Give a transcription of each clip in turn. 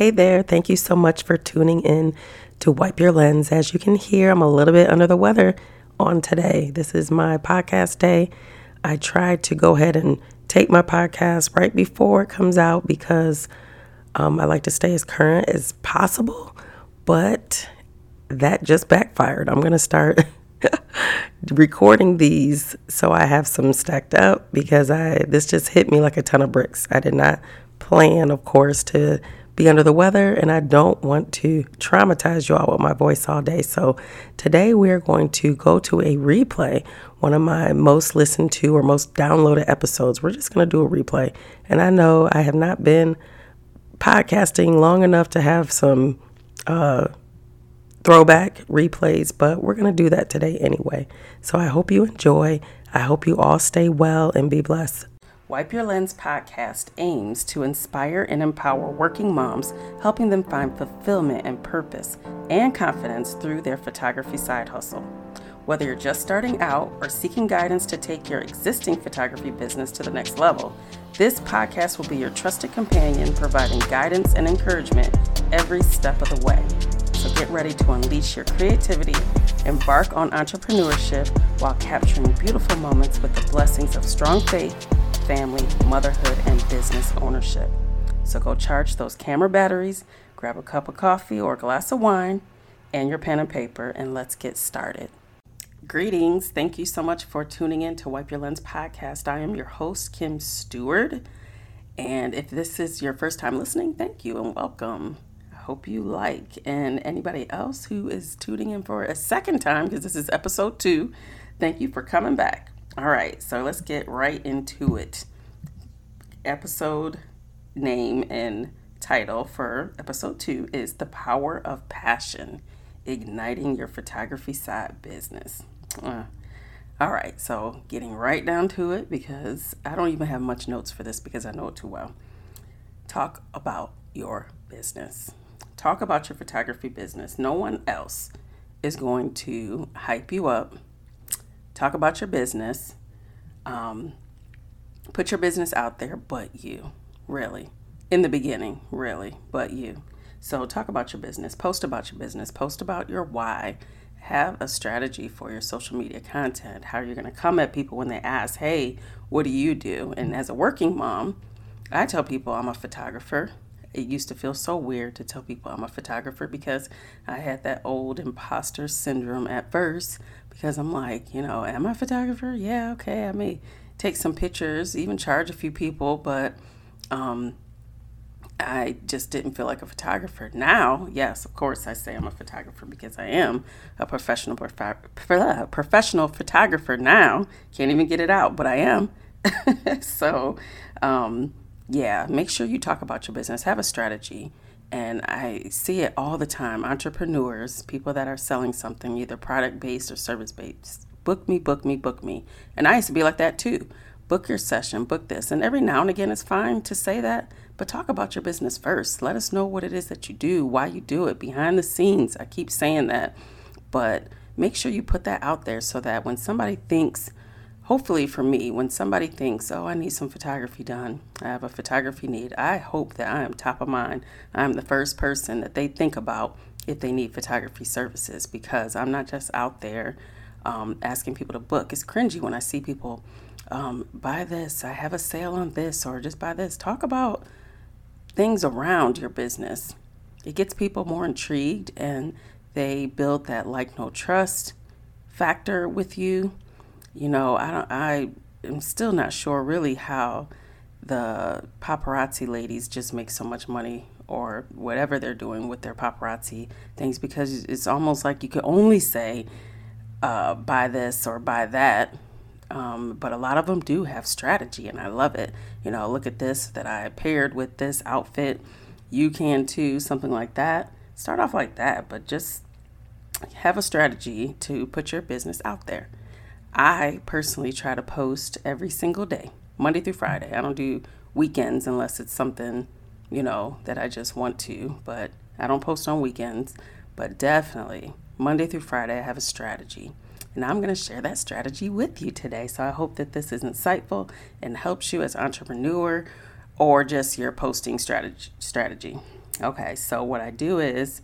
Hey there, thank you so much for tuning in to Wipe Your Lens. As you can hear, I'm a little bit under the weather on today. This is my podcast day. I tried to go ahead and take my podcast right before it comes out because um, I like to stay as current as possible, but that just backfired. I'm going to start recording these so I have some stacked up because I this just hit me like a ton of bricks. I did not plan, of course, to be under the weather, and I don't want to traumatize you all with my voice all day. So, today we're going to go to a replay, one of my most listened to or most downloaded episodes. We're just going to do a replay. And I know I have not been podcasting long enough to have some uh, throwback replays, but we're going to do that today anyway. So, I hope you enjoy. I hope you all stay well and be blessed. Wipe Your Lens podcast aims to inspire and empower working moms, helping them find fulfillment and purpose and confidence through their photography side hustle. Whether you're just starting out or seeking guidance to take your existing photography business to the next level, this podcast will be your trusted companion, providing guidance and encouragement every step of the way. So get ready to unleash your creativity, embark on entrepreneurship while capturing beautiful moments with the blessings of strong faith family, motherhood, and business ownership. So go charge those camera batteries, grab a cup of coffee or a glass of wine, and your pen and paper, and let's get started. Greetings. Thank you so much for tuning in to Wipe Your Lens podcast. I am your host, Kim Steward. And if this is your first time listening, thank you and welcome. I hope you like. And anybody else who is tuning in for a second time, because this is episode two, thank you for coming back. All right, so let's get right into it. Episode name and title for episode two is The Power of Passion Igniting Your Photography Side Business. Uh, all right, so getting right down to it because I don't even have much notes for this because I know it too well. Talk about your business. Talk about your photography business. No one else is going to hype you up talk about your business, um, put your business out there, but you, really. In the beginning, really, but you. So talk about your business, post about your business, post about your why. Have a strategy for your social media content, how you're going to come at people when they ask, hey, what do you do? And as a working mom, I tell people I'm a photographer. It used to feel so weird to tell people I'm a photographer because I had that old imposter syndrome at first because I'm like, you know, am I a photographer? Yeah, okay, I may take some pictures, even charge a few people, but um, I just didn't feel like a photographer. Now, yes, of course, I say I'm a photographer because I am a professional prof- professional photographer now. Can't even get it out, but I am. so, um, yeah, make sure you talk about your business. Have a strategy. And I see it all the time. Entrepreneurs, people that are selling something, either product based or service based, book me, book me, book me. And I used to be like that too. Book your session, book this. And every now and again, it's fine to say that, but talk about your business first. Let us know what it is that you do, why you do it, behind the scenes. I keep saying that, but make sure you put that out there so that when somebody thinks, hopefully for me, when somebody thinks, oh, I need some photography done, I have a photography need, I hope that I am top of mind. I'm the first person that they think about if they need photography services because I'm not just out there um, asking people to book. It's cringy when I see people um, buy this, I have a sale on this, or just buy this. Talk about things around your business. It gets people more intrigued and they build that like, no trust factor with you you know, I don't I am still not sure really how the paparazzi ladies just make so much money or whatever they're doing with their paparazzi things because it's almost like you can only say uh, buy this or buy that. Um, but a lot of them do have strategy and i love it. You know look at this that i paired with this outfit. You can too something like that. Start off like that but just have a strategy to put your business out there I personally try to post every single day, Monday through Friday. I don't do weekends unless it's something, you know, that I just want to, but I don't post on weekends. But definitely, Monday through Friday, I have a strategy. And I'm going to share that strategy with you today. So I hope that this is insightful and helps you as entrepreneur or just your posting strategy strategy. Okay, so what I do is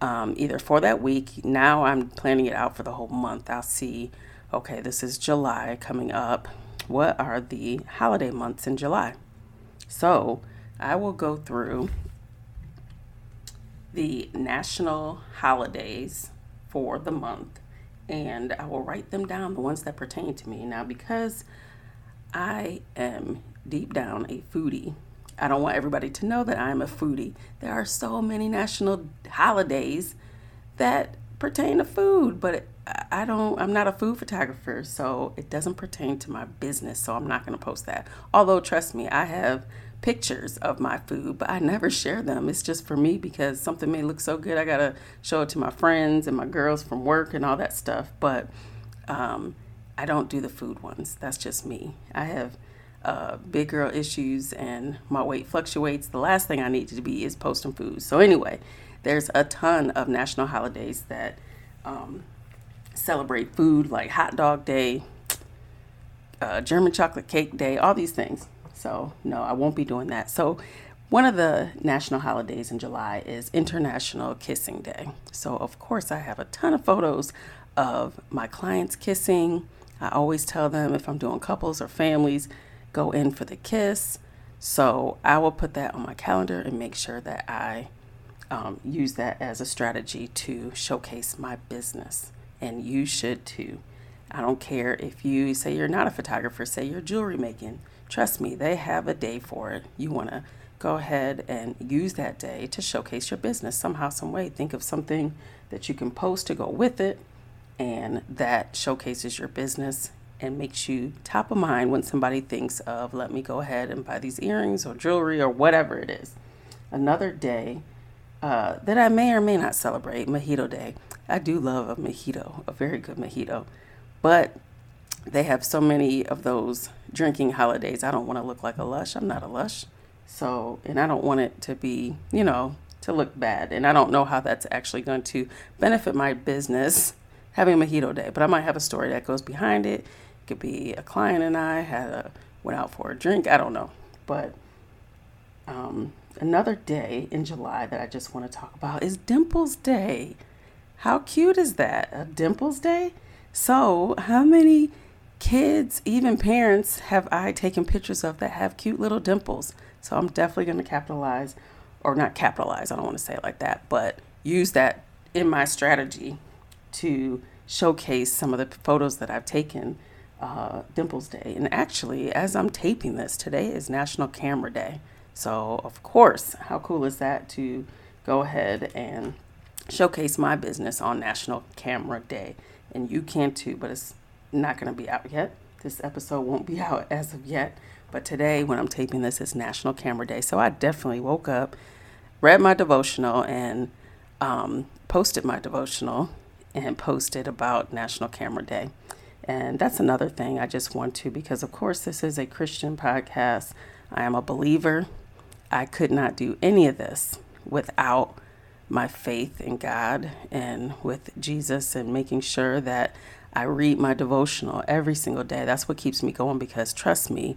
um, either for that week, now I'm planning it out for the whole month. I'll see, okay, this is July coming up. What are the holiday months in July? So I will go through the national holidays for the month and I will write them down, the ones that pertain to me. Now, because I am deep down a foodie, I don't want everybody to know that I'm a foodie. There are so many national holidays that pertain to food, but I don't, I'm not a food photographer, so it doesn't pertain to my business, so I'm not going to post that. Although, trust me, I have pictures of my food, but I never share them. It's just for me because something may look so good, I got to show it to my friends and my girls from work and all that stuff. But um, I don't do the food ones. That's just me. I have uh, big girl issues and my weight fluctuates, the last thing I need to be is posting food. So, anyway, there's a ton of national holidays that um, celebrate food, like Hot Dog Day, uh, German Chocolate Cake Day, all these things. So, no, I won't be doing that. So, one of the national holidays in July is International Kissing Day. So, of course, I have a ton of photos of my clients kissing. I always tell them if I'm doing couples or families, go in for the kiss. So I will put that on my calendar and make sure that I um, use that as a strategy to showcase my business. And you should too. I don't care if you say you're not a photographer, say you're jewelry making. Trust me, they have a day for it. You want to go ahead and use that day to showcase your business somehow, some way. Think of something that you can post to go with it and that showcases your business and makes you top of mind when somebody thinks of, let me go ahead and buy these earrings or jewelry or whatever it is. Another day uh, that I may or may not celebrate, Mojito Day. I do love a mojito, a very good mojito, but they have so many of those drinking holidays. I don't want to look like a lush. I'm not a lush. So, and I don't want it to be, you know, to look bad. And I don't know how that's actually going to benefit my business having a mojito day, but I might have a story that goes behind it could be a client and I had a went out for a drink. I don't know, but um, another day in July that I just want to talk about is Dimples Day. How cute is that? A Dimples Day? So, how many kids, even parents, have I taken pictures of that have cute little dimples? So, I'm definitely going to capitalize, or not capitalize, I don't want to say it like that, but use that in my strategy to showcase some of the photos that I've taken uh, Dimples Day. And actually, as I'm taping this, today is National Camera Day. So, of course, how cool is that to go ahead and showcase my business on National Camera Day? And you can too, but it's not going to be out yet. This episode won't be out as of yet. But today, when I'm taping this, is National Camera Day. So I definitely woke up, read my devotional, and um, posted my devotional and posted about National Camera Day. And that's another thing I just want to, because of course, this is a Christian podcast. I am a believer. I could not do any of this without my faith in God and with Jesus and making sure that I read my devotional every single day. That's what keeps me going because trust me,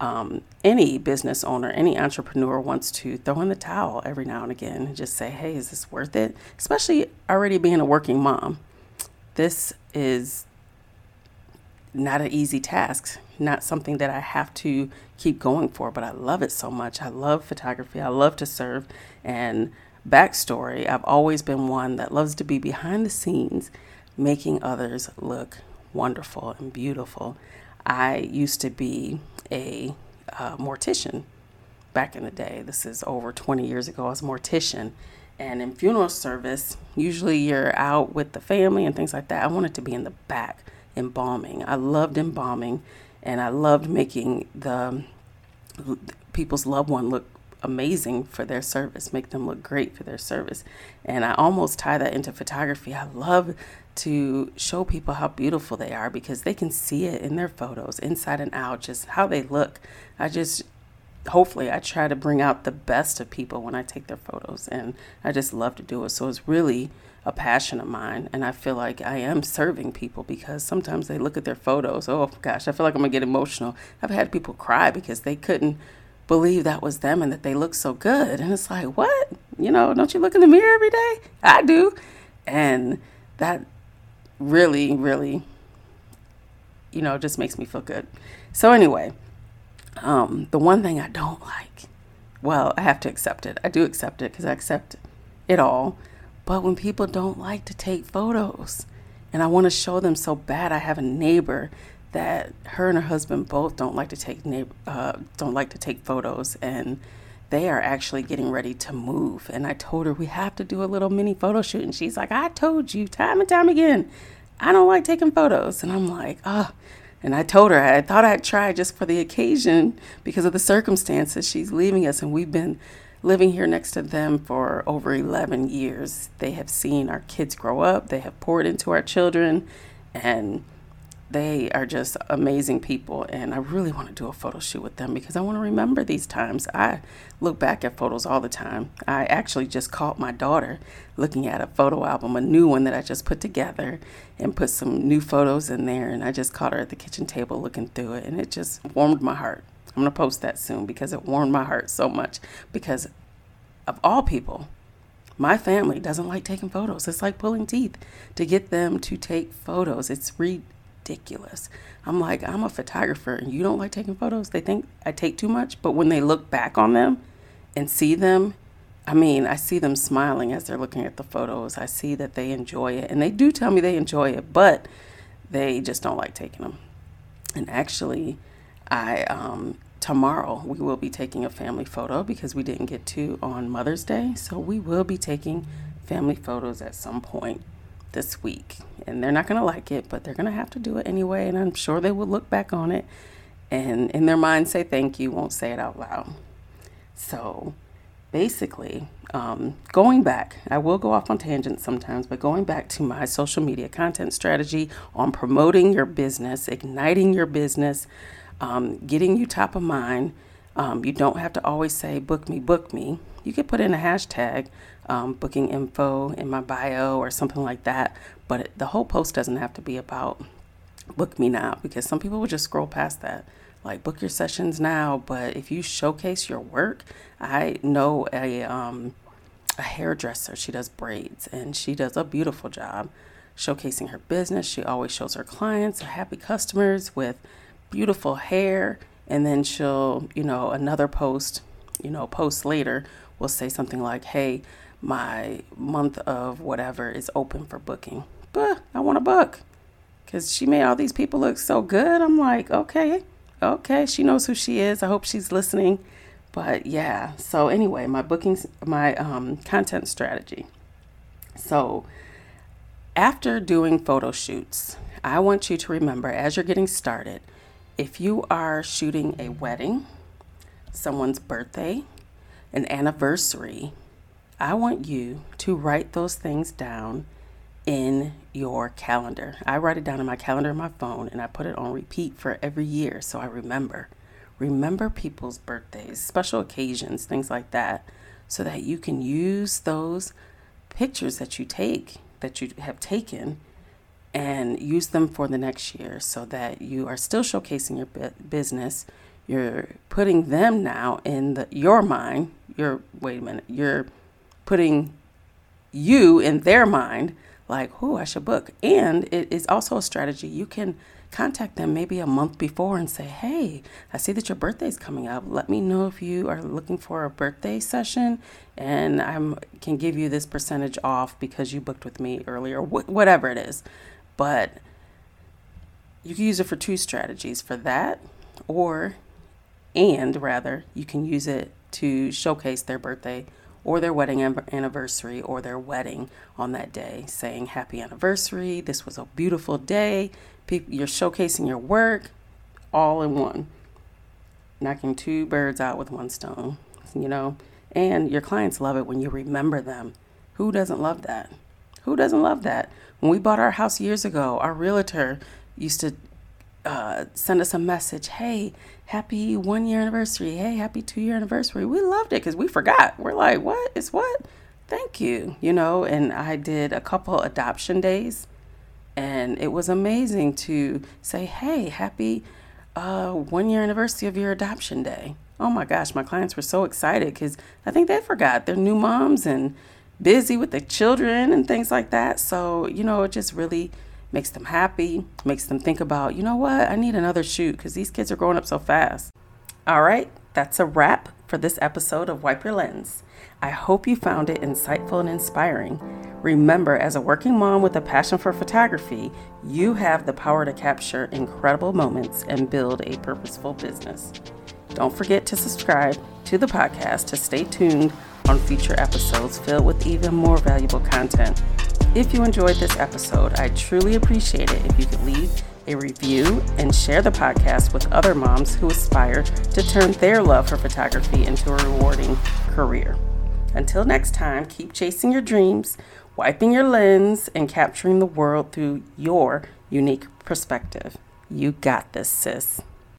um, any business owner, any entrepreneur wants to throw in the towel every now and again and just say, hey, is this worth it? Especially already being a working mom. This is not an easy task, not something that I have to keep going for, but I love it so much. I love photography, I love to serve. And backstory, I've always been one that loves to be behind the scenes, making others look wonderful and beautiful. I used to be a uh, mortician back in the day. This is over 20 years ago. I was a mortician. And in funeral service, usually you're out with the family and things like that. I wanted to be in the back embalming. I loved embalming and I loved making the people's loved one look amazing for their service, make them look great for their service. And I almost tie that into photography. I love to show people how beautiful they are because they can see it in their photos, inside and out, just how they look. I just hopefully I try to bring out the best of people when I take their photos and I just love to do it. So it's really a passion of mine and I feel like I am serving people because sometimes they look at their photos. Oh gosh, I feel like I'm gonna get emotional. I've had people cry because they couldn't believe that was them and that they look so good. And it's like, what? You know, don't you look in the mirror every day? I do. And that really, really, you know, just makes me feel good. So, anyway, um, the one thing I don't like, well, I have to accept it. I do accept it because I accept it all. But when people don't like to take photos, and I want to show them so bad, I have a neighbor that her and her husband both don't like to take uh, don't like to take photos, and they are actually getting ready to move. And I told her we have to do a little mini photo shoot, and she's like, "I told you time and time again, I don't like taking photos." And I'm like, "Ah." Oh. And I told her I thought I'd try just for the occasion because of the circumstances. She's leaving us, and we've been living here next to them for over 11 years. They have seen our kids grow up, they have poured into our children, and they are just amazing people and i really want to do a photo shoot with them because i want to remember these times i look back at photos all the time i actually just caught my daughter looking at a photo album a new one that i just put together and put some new photos in there and i just caught her at the kitchen table looking through it and it just warmed my heart i'm going to post that soon because it warmed my heart so much because of all people my family doesn't like taking photos. It's like pulling teeth to get them to take photos. It's re- ridiculous. I'm like, I'm a photographer and you don't like taking photos. They think I take too much, but when they look back on them and see them, I mean, I see them smiling as they're looking at the photos. I see that they enjoy it and they do tell me they enjoy it, but they just don't like taking them. And actually, I um, tomorrow we will be taking a family photo because we didn't get to on Mother's Day. So we will be taking family photos at some point this week. And they're not going to like it, but they're going to have to do it anyway. And I'm sure they will look back on it and in their mind say thank you, won't say it out loud. So basically, um, going back, I will go off on tangents sometimes, but going back to my social media content strategy on promoting your business, igniting your business, um, getting you top of mind. Um, you don't have to always say, book me, book me. You could put in a hashtag um, booking info in my bio or something like that. But the whole post doesn't have to be about book me now because some people will just scroll past that. Like book your sessions now, but if you showcase your work, I know a um, a hairdresser. She does braids and she does a beautiful job showcasing her business. She always shows her clients happy customers with beautiful hair, and then she'll, you know, another post, you know, post later will say something like, "Hey, my month of whatever is open for booking. But I want to book because she made all these people look so good. I'm like, okay, okay, she knows who she is. I hope she's listening. But yeah, so anyway, my bookings, my um, content strategy. So after doing photo shoots, I want you to remember as you're getting started, if you are shooting a wedding, someone's birthday, an anniversary, I want you to write those things down in your calendar. I write it down in my calendar on my phone and I put it on repeat for every year so I remember. Remember people's birthdays, special occasions, things like that, so that you can use those pictures that you take, that you have taken, and use them for the next year so that you are still showcasing your business. You're putting them now in the, your mind. Your wait a minute. You're putting you in their mind like, oh, I should book. And it is also a strategy. You can contact them maybe a month before and say, hey, I see that your birthday is coming up. Let me know if you are looking for a birthday session and I can give you this percentage off because you booked with me earlier, wh- whatever it is. But you can use it for two strategies for that, or, and rather, you can use it to showcase their birthday or their wedding anniversary or their wedding on that day, saying happy anniversary. This was a beautiful day. You're showcasing your work all in one, knocking two birds out with one stone, you know. And your clients love it when you remember them. Who doesn't love that? Who doesn't love that? When we bought our house years ago, our realtor used to uh, send us a message hey happy one year anniversary. Hey happy two year anniversary. We loved it because we forgot. We're like what? Is what? Thank you you know? And i did a couple adoption days and it was amazing to say hey happy uh, one year anniversary of your adoption day. Oh my gosh, my clients were so excited because I think they forgot. They're new moms and busy with the children and things like that. So, you know, it just really makes them happy, makes them think about, you know what, I need another shoot because these kids are growing up so fast. All right, that's a wrap for this episode of Wipe Your Lens. I hope you found it insightful and inspiring. Remember, as a working mom with a passion for photography, you have the power to capture incredible moments and build a purposeful business. Don't forget to subscribe to the podcast to stay tuned on future episodes filled with even more valuable content. If you enjoyed this episode, I truly appreciate it if you could leave a review and share the podcast with other moms who aspire to turn their love for photography into a rewarding career. Until next time, keep chasing your dreams, wiping your lens, and capturing the world through your unique perspective. You got this, sis.